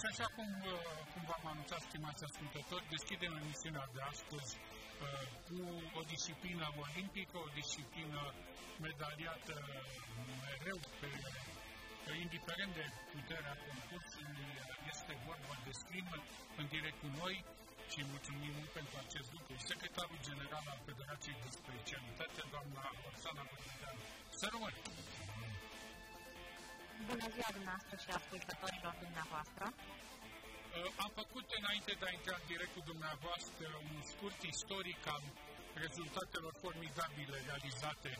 Deci, așa cum, uh, cum v-am anunțat, stimați ascultători, deschidem emisiunea de astăzi uh, cu o disciplină olimpică, o disciplină medaliată mereu pe, pe indiferent de puterea concursului, este vorba de scrimă în direct cu noi și mulțumim mult pentru acest lucru. Secretarul General al Federației de Specialitate, doamna Orsana Bărbădeanu. Să rămâni! Bună ziua dumneavoastră și ascultătorilor dumneavoastră. Uh, am făcut înainte de a intra în direct cu dumneavoastră un scurt istoric al rezultatelor formidabile realizate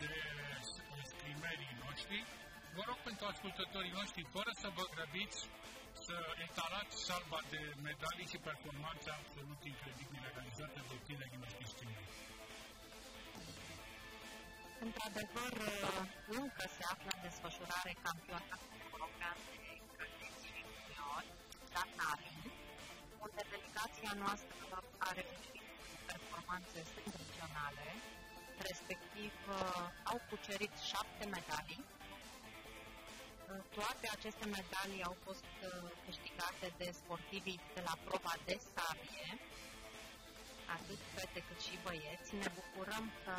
de scrimerii noștri. Vă rog pentru ascultătorii noștri, fără să vă grăbiți, să etalați salva de medalii și performanțe absolut incredibile realizate de tinerii noștri stimuli. Într-adevăr, încă se află în desfășurare campionatul european de cadeți și juniori, la Tallinn, unde delegația noastră are performanțe senzaționale, respectiv au cucerit șapte medalii. Toate aceste medalii au fost câștigate de sportivii de la proba de sabie, atât fete cât și băieți. Ne bucurăm că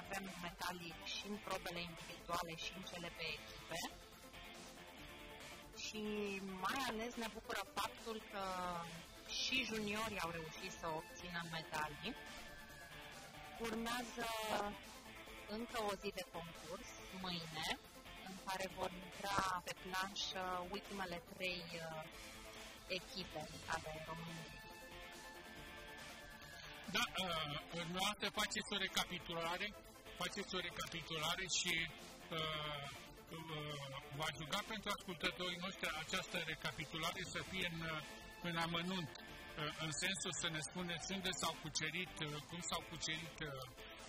avem metalii și în probele individuale și în cele pe echipe. Și mai ales ne bucură faptul că și juniorii au reușit să obțină medalii. Urmează încă o zi de concurs, mâine, în care vor intra pe planșă ultimele trei uh, echipe ale României. Da, uh, noastră faceți o recapitulare, faceți o recapitulare și uh, uh, va juga pentru ascultătorii noștri această recapitulare să fie în, în amănunt, uh, în sensul să ne spuneți unde s-au cucerit, uh, cum s-au cucerit uh,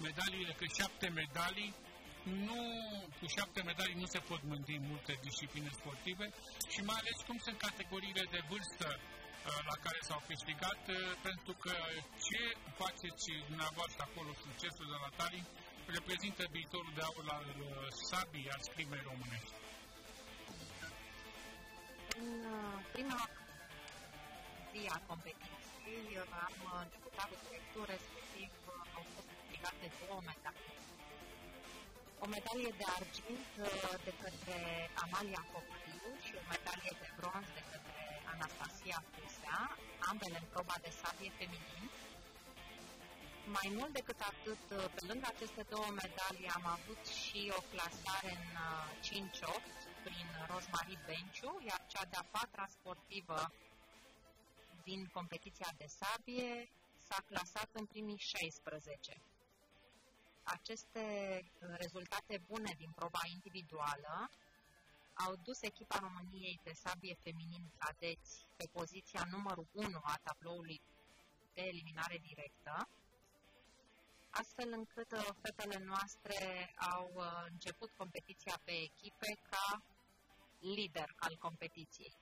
medaliile, că șapte medalii nu, cu șapte medalii nu se pot mândri multe discipline sportive și mai ales cum sunt categoriile de vârstă. Uh, la care s-au câștigat, uh, pentru că ce faceți dumneavoastră acolo, succesul de la Tallinn, reprezintă viitorul de aur al uh, sabii, al scrimei românești. În prima zi a competiției am debutat cu directul, respectiv au fost câștigate două medalii. O medalie de argint de către Amalia Copăliu și o medalie de bronz de către Anastasia Fusea, ambele în proba de sabie feminin. Mai mult decât atât, pe lângă aceste două medalii, am avut și o clasare în 5-8 uh, prin Rosmarie Benciu, iar cea de-a patra sportivă din competiția de sabie s-a clasat în primii 16. Aceste uh, rezultate bune din proba individuală au dus echipa României de sabie feminin cadeți pe poziția numărul 1 a tabloului de eliminare directă, astfel încât uh, fetele noastre au uh, început competiția pe echipe ca lider al competiției.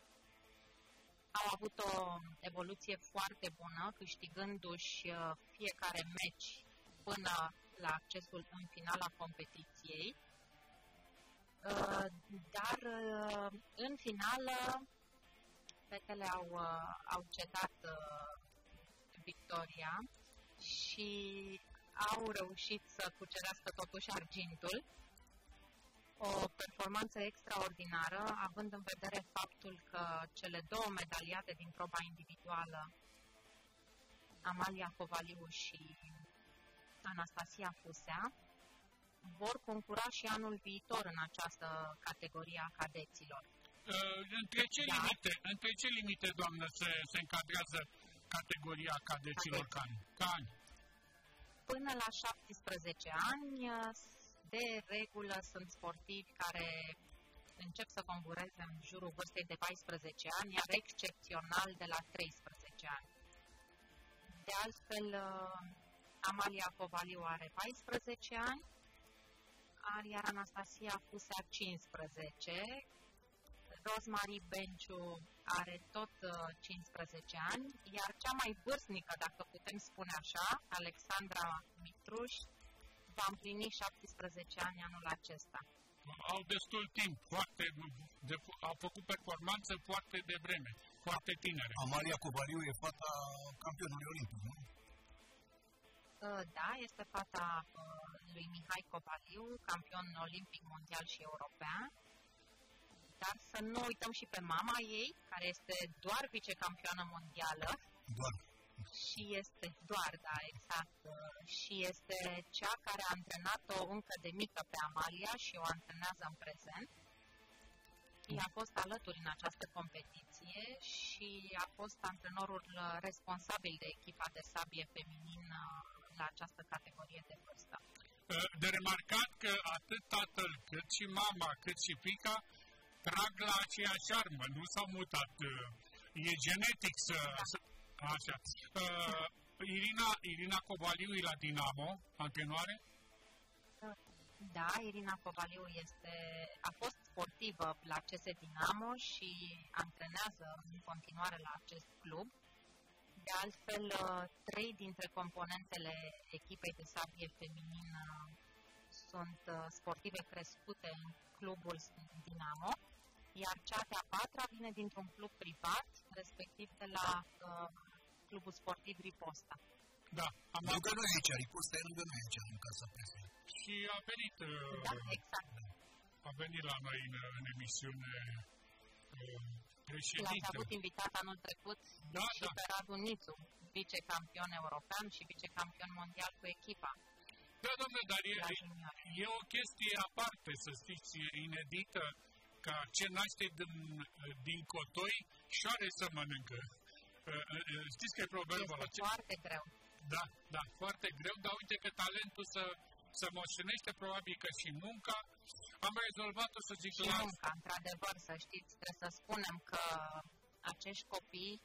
Au avut o evoluție foarte bună, câștigându-și uh, fiecare meci până la accesul în finala competiției, Uh, dar uh, în finală fetele au, uh, au cedat victoria și au reușit să cucerească totuși argintul. O performanță extraordinară, având în vedere faptul că cele două medaliate din proba individuală, Amalia Covaliu și Anastasia Fusea, vor concura și anul viitor în această categorie a cadeților. Uh, între, ce da. limite, între ce limite, doamnă, se, se încadrează categoria cadeților ca ani? Ca ani? Până la 17 ani, de regulă sunt sportivi care încep să concureze în jurul vârstei de 14 ani, iar excepțional de la 13 ani. De altfel, uh, Amalia Covaliu are 14 ani, iar Anastasia Fusea 15, Rosemary Benciu are tot 15 uh, ani, iar cea mai vârstnică, dacă putem spune așa, Alexandra Mitruș, va împlini 17 ani anul acesta. au destul timp, foarte, de, au făcut performanță foarte de vreme, foarte tinere. Amalia Covariu e fata campionului olimpic, nu? Da, este fata lui Mihai Covaliu, campion olimpic mondial și european. Dar să nu uităm și pe mama ei, care este doar vicecampioană mondială. Doar și este doar, da, exact, și este cea care a antrenat-o încă de mică pe Amalia și o antrenează în prezent. Ea a fost alături în această competiție și a fost antrenorul responsabil de echipa de sabie feminin la această categorie de vârstă. De remarcat că atât tatăl, cât și mama, cât și fica trag la aceeași armă, nu s-au mutat. E genetic să, da. să Așa. Uh, Irina, Irina Cobaliu e la Dinamo, antrenoare? Da, Irina Cobaliu este, a fost sportivă la CS Dinamo și antrenează în continuare la acest club. De altfel, uh, trei dintre componentele echipei de sabie feminină sunt uh, sportive crescute în clubul Dinamo, iar cea de-a patra vine dintr-un club privat, respectiv de la uh, clubul sportiv Riposta. Da, am lângă noi aici, Riposta e lângă noi aici, în casa presei. Și a venit, da, uh, exact. a venit la noi în, în emisiune uh, președinte. L-ați avut invitat anul trecut da, și da. pe Radu Nițu, vicecampion european și vicecampion mondial cu echipa. Da, domnule, dar e, e o chestie aparte, să știți, inedită, ca ce naște din, din cotoi și are să mănâncă. Știți că e problemul ăla? foarte greu. Da, da, foarte greu, dar uite că talentul să, să moștenește, probabil că și munca. Am rezolvat-o să zic și la... munca, într-adevăr, să știți, trebuie să spunem că acești copii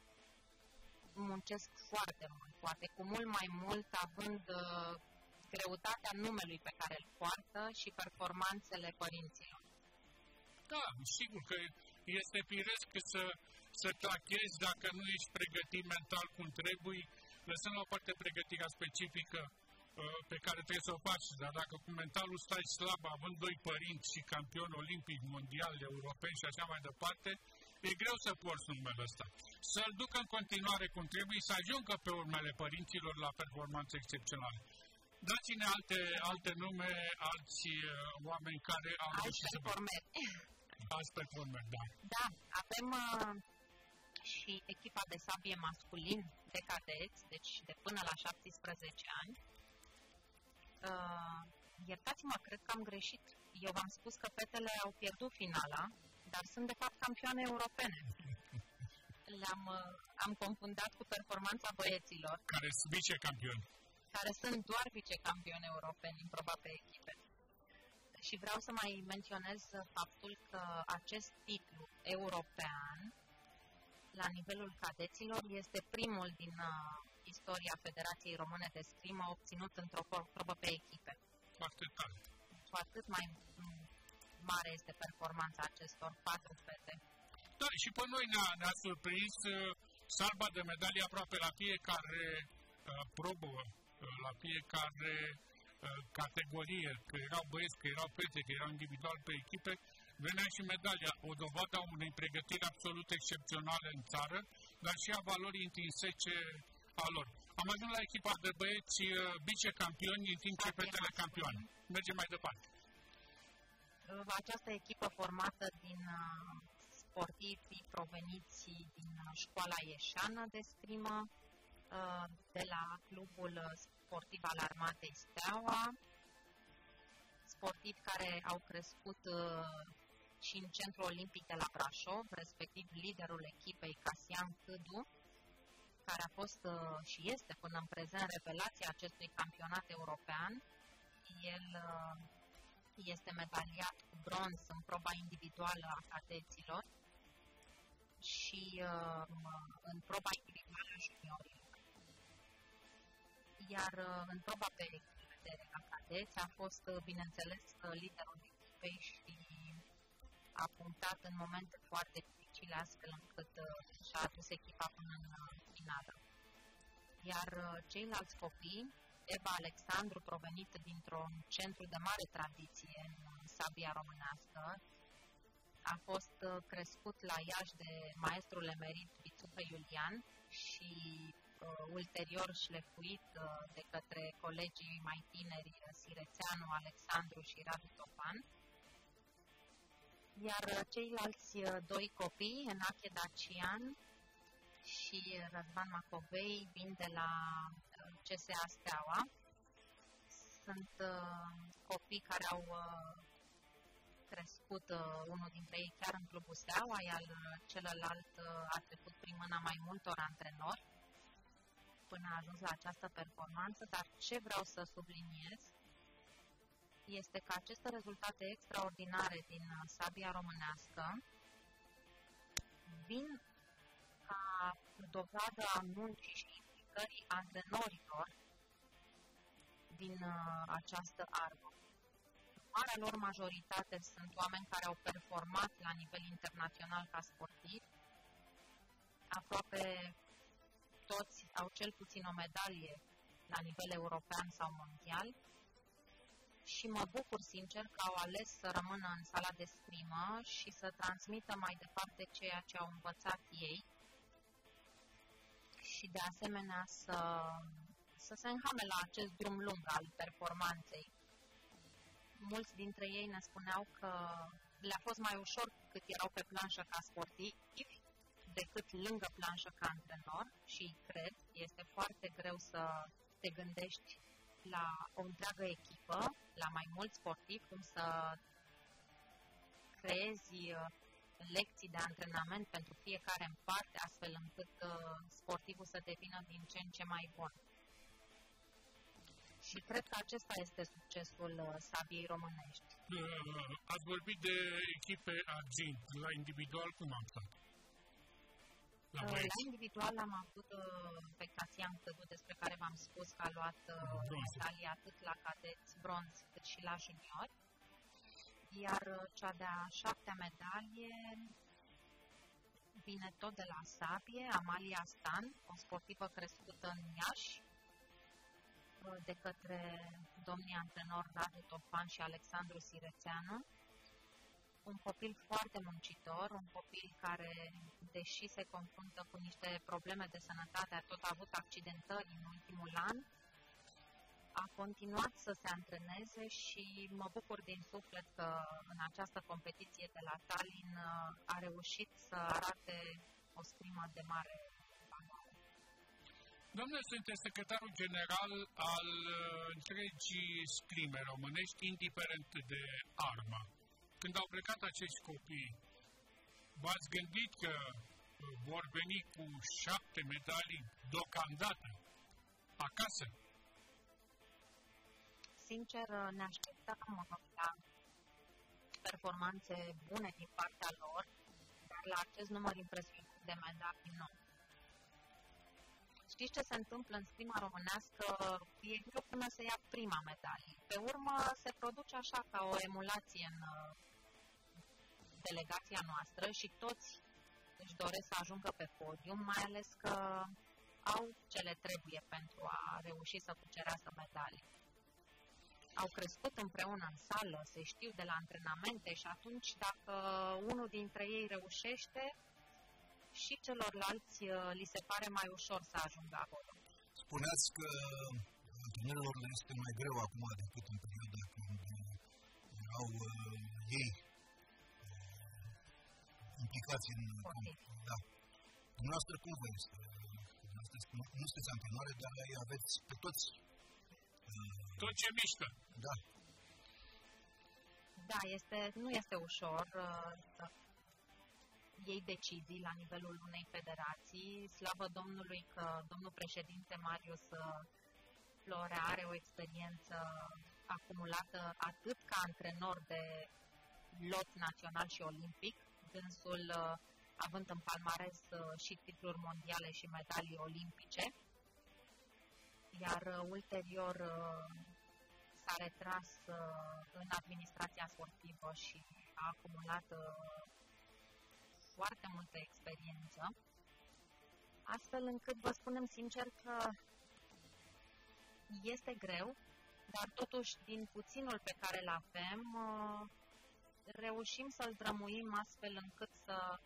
muncesc foarte mult, poate cu mult mai mult, având uh, greutatea numelui pe care îl poartă și performanțele părinților. Da, sigur că este firesc să să clachezi dacă nu ești pregătit mental cum trebuie, lăsând la o parte pregătirea specifică uh, pe care trebuie să o faci, dar dacă cu mentalul stai slab, având doi părinți și campion olimpic, mondial, european și așa mai departe, e greu să porți numele ăsta. Să-l ducă în continuare cum trebuie, să ajungă pe urmele părinților la performanțe excepționale. Dați-ne alte, alte nume, alți uh, oameni care au reușit să... Alți performeri, da. Da, avem uh, și echipa de sabie masculin de cadeți, deci de până la 17 ani. Uh, iertați-mă, cred că am greșit. Eu v-am spus că fetele au pierdut finala, dar sunt de fapt campioane europene. Le-am uh, am confundat cu performanța băieților. Care sunt vicecampioni. Care sunt doar vicecampioni europeni în proba pe echipe. Și vreau să mai menționez faptul că acest titlu european la nivelul cadeților este primul din uh, istoria Federației Române de Scrimă obținut într-o probă pe echipe. Foarte tare. Cu atât mai mare este performanța acestor patru fete. Da, și pe noi ne-a, ne surprins uh, salba de medalii aproape la fiecare uh, probă, uh, la fiecare uh, categorie, că erau băieți, că erau fete, că erau individual pe echipe, venea și medalia, o dovadă a unei pregătiri absolut excepționale în țară, dar și a valorii intrinsece a lor. Am ajuns la echipa de băieți uh, vicecampioni, în timp ce fetele campioane. Mergem mai departe. Uh, această echipă formată din uh, sportivi proveniți din școala ieșană de scrimă, de la clubul sportiv al armatei Steaua, sportivi care au crescut și în Centrul Olimpic de la Brașov, respectiv liderul echipei Casian Câdu, care a fost uh, și este până în prezent revelația acestui campionat european. El uh, este medaliat cu bronz în proba individuală a cadeților și uh, în proba individuală a juniorilor. Iar în proba pe de la cadeți a fost, bineînțeles, liderul echipei și a punctat în momente foarte dificile, astfel încât uh, și-a adus echipa până în uh, finală. Iar uh, ceilalți copii, Eva Alexandru, provenit dintr-un centru de mare tradiție în sabia românească, a fost uh, crescut la Iași de maestrul emerit Bițucă Iulian și uh, ulterior șlefuit uh, de către colegii mai tineri Sirețeanu, Alexandru și Radu Topan. Iar uh, ceilalți uh, doi copii, Enache Dacian și Răzvan Macovei, vin de la uh, CSA Steaua. Sunt uh, copii care au uh, crescut uh, unul dintre ei chiar în clubul Steaua, iar celălalt uh, a trecut prin mâna mai multor antrenori până a ajuns la această performanță, dar ce vreau să subliniez este că aceste rezultate extraordinare din uh, sabia românească vin ca dovadă a muncii și implicării antrenorilor din uh, această armă. Marea lor majoritate sunt oameni care au performat la nivel internațional ca sportiv. Aproape toți au cel puțin o medalie la nivel european sau mondial și mă bucur sincer că au ales să rămână în sala de scrimă și să transmită mai departe ceea ce au învățat ei și de asemenea să, să se înhame la acest drum lung al performanței. Mulți dintre ei ne spuneau că le-a fost mai ușor cât erau pe planșă ca sportivi decât lângă planșă ca antrenor și cred, este foarte greu să te gândești la o întreagă echipă, la mai mulți sportivi, cum să creezi uh, lecții de antrenament pentru fiecare în parte, astfel încât uh, sportivul să devină din ce în ce mai bun. Și cred că acesta este succesul uh, sabiei românești. Ați vorbit de echipe argint, la individual cum am stat? La, la individual am avut uh, pe Casian Cădu, despre care v-am spus că a luat uh, medalie atât la cadeți bronz cât și la juniori. Iar uh, cea de-a șaptea medalie vine tot de la sabie, Amalia Stan, o sportivă crescută în Iași, de către domnii antrenor Radu Topan și Alexandru Sirețeanu un copil foarte muncitor, un copil care, deși se confruntă cu niște probleme de sănătate, a tot avut accidentări în ultimul an, a continuat să se antreneze și mă bucur din suflet că în această competiție de la Tallinn a reușit să arate o scrimă de mare valoare. Domnule, sunteți secretarul general al uh, întregii scrime românești, indiferent de armă. Când au plecat acești copii, v-ați gândit că uh, vor veni cu șapte medalii deocamdată acasă? Sincer, uh, ne așteptam la performanțe bune din partea lor, dar la acest număr impresionant de medalii nu. Știți ce se întâmplă în prima românească? E greu până să ia prima medalie. Pe urmă se produce așa ca o emulație în uh, delegația noastră și toți își doresc să ajungă pe podium, mai ales că au ce le trebuie pentru a reuși să cucerească medalii. Au crescut împreună în sală, se știu de la antrenamente și atunci dacă unul dintre ei reușește, și celorlalți uh, li se pare mai ușor să ajungă acolo. Spuneați că antrenerilor le este mai greu acum decât în perioada când erau uh, ei implicați în... Okay. Da. Dumneavoastră cum vă este? Nu, nu sunteți antrenore, dar aveți pe toți... Uh, Tot ce mișcă. Da. Da, este, nu este ușor uh, să iei decizii la nivelul unei federații. Slavă Domnului că domnul președinte Marius uh, Florea are o experiență acumulată atât ca antrenor de lot național și olimpic, dânsul uh, având în palmares uh, și titluri mondiale și medalii olimpice, iar uh, ulterior s-a retras în administrația sportivă și a acumulat foarte multă experiență, astfel încât vă spunem sincer că este greu, dar totuși din puținul pe care îl avem, uh, reușim să-l drămuim astfel încât să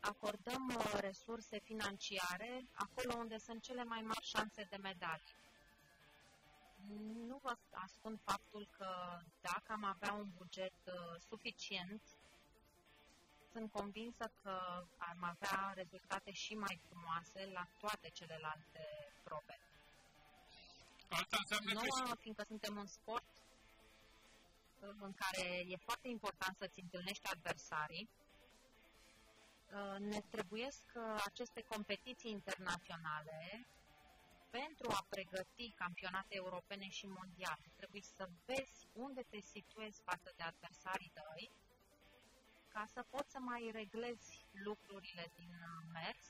acordăm uh, resurse financiare acolo unde sunt cele mai mari șanse de medalii. Nu vă ascund faptul că dacă am avea un buget uh, suficient, sunt convinsă că am avea rezultate și mai frumoase la toate celelalte probe. Asta înseamnă Nouă, că... fiindcă suntem un sport uh, în care e foarte important să-ți întâlnești adversarii, uh, ne trebuiesc uh, aceste competiții internaționale pentru a pregăti campionate europene și mondiale. Trebuie să vezi unde te situezi față de adversarii tăi ca să poți să mai reglezi lucrurile din mers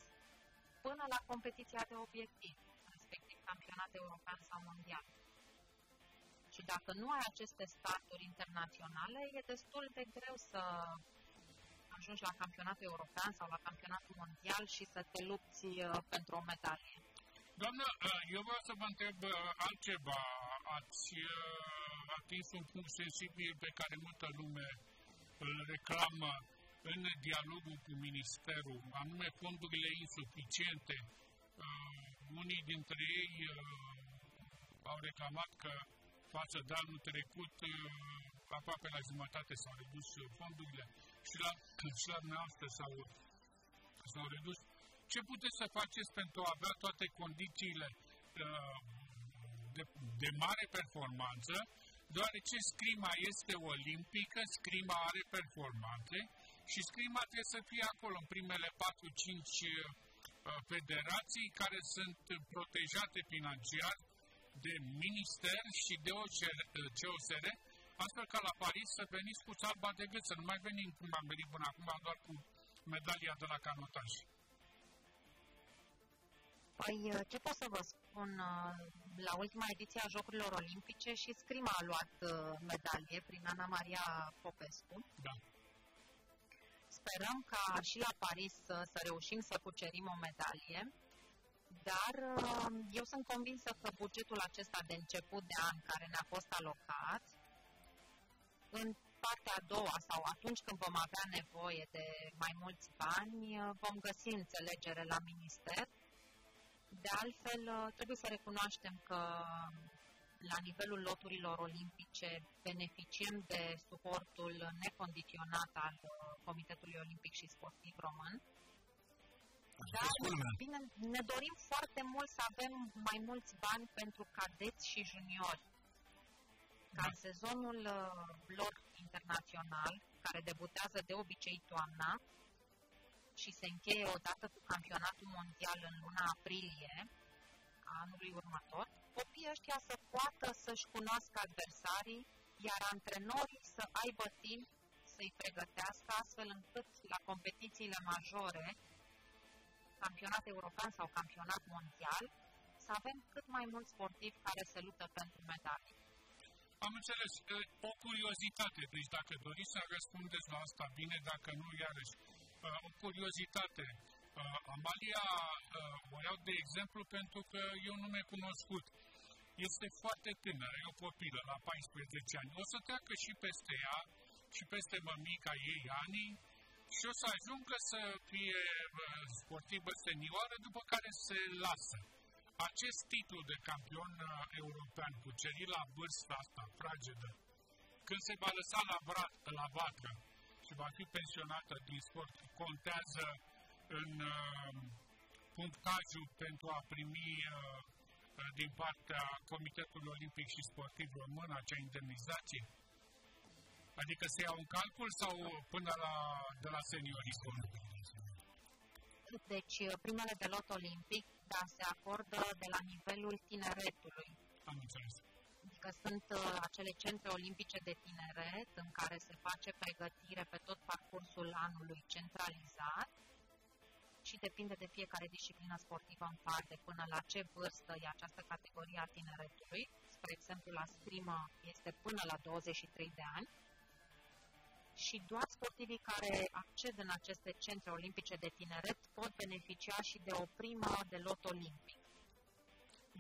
până la competiția de obiectiv campionat european sau mondial. Și dacă nu ai aceste starturi internaționale, e destul de greu să ajungi la campionatul european sau la campionatul mondial și să te lupți uh, pentru o medalie. Doamnă, uh, eu vreau să vă întreb uh, altceva. Ați atins un punct sensibil pe care multă lume îl reclamă în dialogul cu Ministerul, anume fondurile insuficiente unii dintre ei uh, au reclamat că față de anul trecut, uh, aproape la jumătate s-au redus fondurile și la, și la dumneavoastră s-au, s-au redus. Ce puteți să faceți pentru a avea toate condițiile uh, de, de mare performanță, deoarece scrima este olimpică, scrima are performanțe și scrima trebuie să fie acolo în primele 4-5 Uh, federații care sunt protejate financiar de minister și de COSR, uh, astfel ca la Paris să veniți cu țarba de gât, să nu mai venim cum am venit până acum, doar cu medalia de la canotaj. Păi, uh, ce pot să vă spun? La ultima ediție a Jocurilor Olimpice și Scrima a luat medalie prin Ana Maria Popescu. Da sperăm ca și la Paris să, să reușim să cucerim o medalie, dar uh, eu sunt convinsă că bugetul acesta de început de an care ne-a fost alocat, în partea a doua sau atunci când vom avea nevoie de mai mulți bani, uh, vom găsi înțelegere la minister. De altfel, uh, trebuie să recunoaștem că la nivelul loturilor olimpice beneficiem de suportul necondiționat al uh, Comitetului Olimpic și Sportiv Român. Dar, bine, ne dorim foarte mult să avem mai mulți bani pentru cadeți și juniori. Ca în sezonul uh, lor internațional, care debutează de obicei toamna și se încheie odată cu campionatul mondial în luna aprilie a anului următor, copiii ăștia să poată să-și cunoască adversarii, iar antrenorii să aibă timp să-i pregătească astfel încât la competițiile majore, campionat european sau campionat mondial, să avem cât mai mulți sportivi care se luptă pentru medalii. Am înțeles. O curiozitate, deci dacă doriți să răspundeți la asta bine, dacă nu, iarăși, o curiozitate. Amalia o iau de exemplu pentru că e un nume cunoscut este foarte tânără, e o copilă la 14 ani. O să treacă și peste ea și peste mămica ei ani și o să ajungă să fie sportivă senioară, după care se lasă. Acest titlu de campion uh, european cucerit la vârsta asta fragedă, când se va lăsa la, vrat, la vatră și va fi pensionată din sport, contează în uh, punctajul pentru a primi uh, din partea Comitetului Olimpic și Sportiv Român acea indemnizație? Adică se iau în calcul sau până la, de la seniorism? Deci, primele de lot olimpic, da, se acordă de la nivelul tineretului. Am înțeles. Adică sunt uh, acele centre olimpice de tineret în care se face pregătire pe tot parcursul anului centralizat și depinde de fiecare disciplină sportivă în parte până la ce vârstă e această categorie a tineretului. Spre exemplu, la scrimă este până la 23 de ani și doar sportivii care acced în aceste centre olimpice de tineret pot beneficia și de o primă de lot olimpic.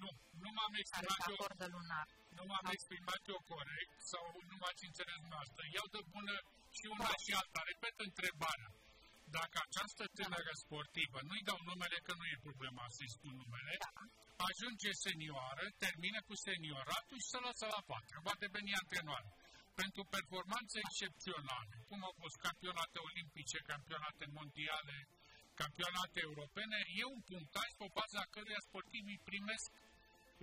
Nu, nu m-am care exprimat se eu, acordă lunar. nu m-am exprimat eu corect sau nu m-ați înțeles noastră. Iau de bună și una și alta. Repet întrebarea. Dacă această tânără sportivă, nu-i dau numele că nu e problema să-i spun numele, Da. ajunge senioară, termină cu senioratul și se lasă la patru. Va deveni antrenoară. Pentru performanțe excepționale, cum au fost campionate olimpice, campionate mondiale, campionate europene, e un punctaj pe baza căruia sportivii primesc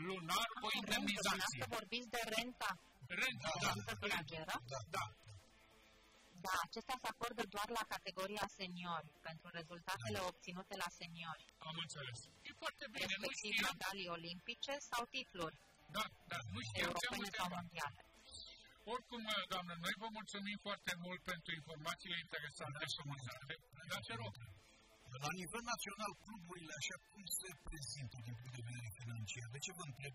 lunar o indemnizație. Dumneavoastră vorbiți de renta Renta, Da, da, renta financiară? Da, da. Da, acestea se acordă doar la categoria seniori, pentru rezultatele obținute la seniori, Am înțeles. E foarte bine, nu respectiv știam, medalii olimpice sau titluri da, da, nu știam ce am europene sau întrebat. mondiale. Oricum, doamnă, noi vă mulțumim foarte mult pentru informațiile interesante și amuzante. Dar te rog, La nivel național, cluburile așa cum se prezintă din punct de vedere financiar? De ce vă întreb?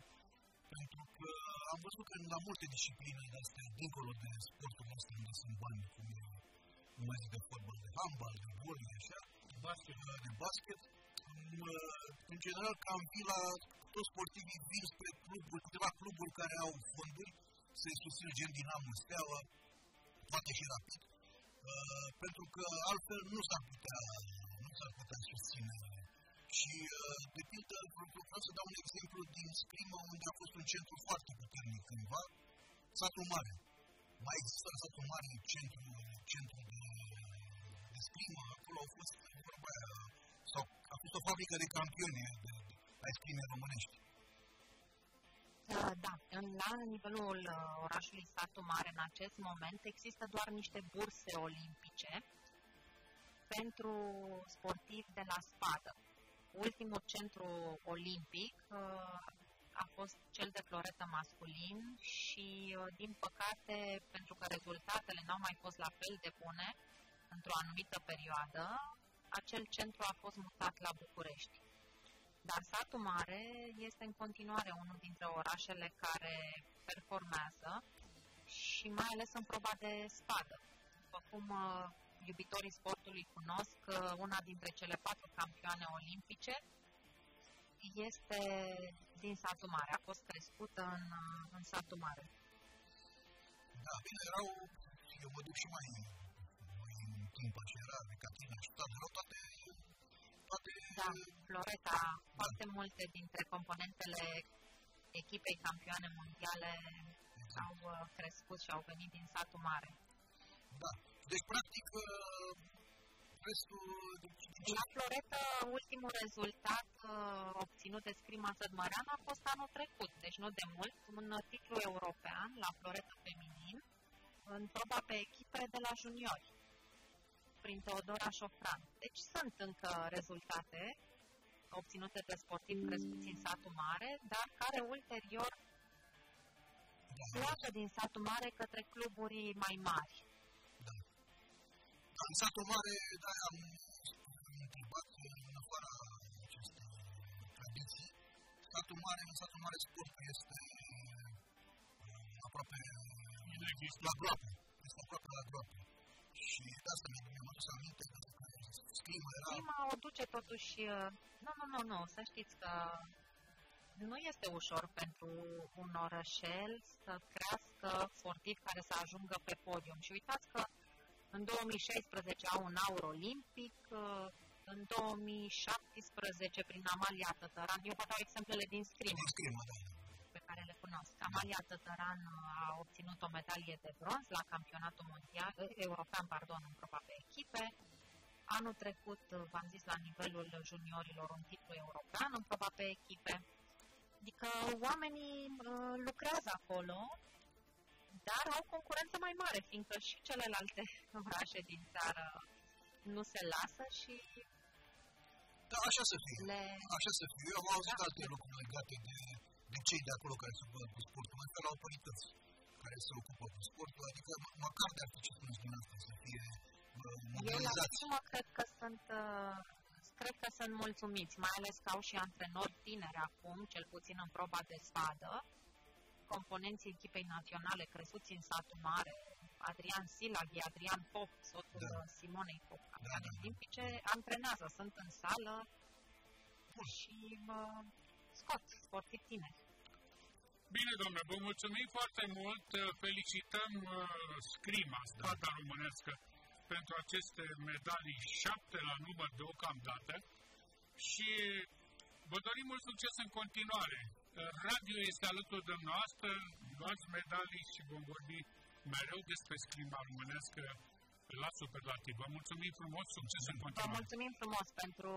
Pentru că am văzut că la multe discipline de astea, dincolo de sportul ăsta unde sunt bani, cum e nu mai zic de fotbal, de handbal, de volley, așa, basket. de basket, în, în general cam vin la toți sportivii vin spre cluburi, câteva cluburi care au fonduri, se susțin gen Dinamo, Steaua, poate și Rapid, uh, pentru că altfel nu s-ar putea, nu s-ar putea susține. Și, uh, de pildă, vreau să dau un exemplu din Scrimă, unde a fost un centru foarte puternic cândva, satul Mare. Mai există la satul Mare centru, centru de, de Scrimă, acolo au fost, vorba aia, sau a fost o fabrică de campioni de, de, ai scrime românești. Uh, Da, în, la nivelul uh, orașului Satu Mare, în acest moment, există doar niște burse olimpice pentru sportivi de la spadă. Ultimul centru olimpic uh, a fost cel de floretă masculin și, uh, din păcate, pentru că rezultatele n-au mai fost la fel de bune într-o anumită perioadă, acel centru a fost mutat la București. Dar satul mare este în continuare unul dintre orașele care performează și mai ales în proba de spadă. După cum uh, iubitorii sportului cunosc, uh, una dintre cele patru campioane olimpice este din satul mare, a fost crescută în, uh, în satul mare. Da, bine, erau, eu mă duc și mai, mai în timp așa, era de Catrina și toate, erau toate, toate, Da, Floreta, foarte multe dintre componentele echipei campioane mondiale au uh, crescut și au venit din satul mare. da. Deci, practic, uh, restul, deci, deci, La Floretă, ultimul rezultat uh, obținut de Scrima Sădmărean a fost anul trecut, deci nu de mult, un titlu european la Floretă feminin, în proba pe echipe de la juniori, prin Teodora Șofran. Deci sunt încă rezultate obținute de sportivi crescuți în satul mare, dar care ulterior pleacă din satul mare către cluburi mai mari. da, în satul mare, da, am întrebat în afara acestei tradiții, satul mare, în satul mare sportul este uh, aproape la groapă, este aproape la groapă. Și de asta mi-am adus aminte, pentru că scrimă era Prima o duce totuși... uh, Nu, nu, nu, nu, să știți că nu este ușor pentru un orășel să crească sportivi care să ajungă pe podium. Și uitați că în 2016 au un aur olimpic, uh, în 2017 prin Amalia Tătăran, eu vă dau exemplele din scrim din scrimă, da. Pe care le cunosc. Amalia Tătăran a obținut o medalie de bronz la campionatul mondial, eh, european, pardon, în proba pe echipe. Anul trecut, eh, v-am zis, la nivelul juniorilor, un titlu european în proba pe echipe. Adică oamenii uh, lucrează acolo, dar au concurență mai mare, fiindcă și celelalte orașe din țară nu se lasă și Da, așa să fie. le... Așa să fie. Eu am auzit alte lucruri legate de, de cei de acolo care se ocupă cu sportul. Mai la autorități care se ocupă cu sportul, adică mă- măcar de ar fi ce spuneți dumneavoastră, să fie uh, Eu la mobilizați. sumă cred că sunt uh, cred că sunt mulțumiți, mai ales că au și antrenori tineri acum, cel puțin în proba de spadă, componenții echipei naționale crescuți în satul mare, Adrian Silaghi, Adrian Pop, soțul Da. da. Simonei Pop, Da, campioane da, da. olimpice, antrenează, sunt în sală și mă, scot, sportiv tineri. Bine, domnule, vă mulțumim foarte mult. Felicităm uh, scrima, strada românească, pentru aceste medalii, șapte la număr deocamdată. Și vă dorim mult succes în continuare. Radio este alături de noastră, luați medalii și vom vorbi mereu despre scrima românească la superlativ. Vă mulțumim frumos, succes în continuare. Vă mulțumim frumos pentru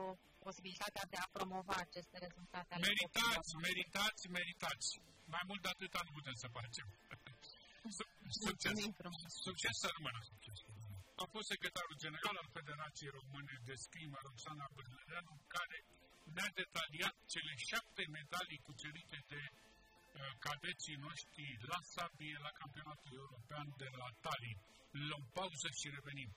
posibilitatea de a promova aceste rezultate. Meritați, meritați, meritați. Mai mult de atâta nu putem să facem. succes. Succes să rămână. A fost secretarul general al Federației Române de Scrimă, Roxana Bărnăreanu, care ne-a detaliat cele șapte medalii cucerite de uh, cadeții noștri la sabie la campionatul european de la Tallinn. Luăm pauză și revenim.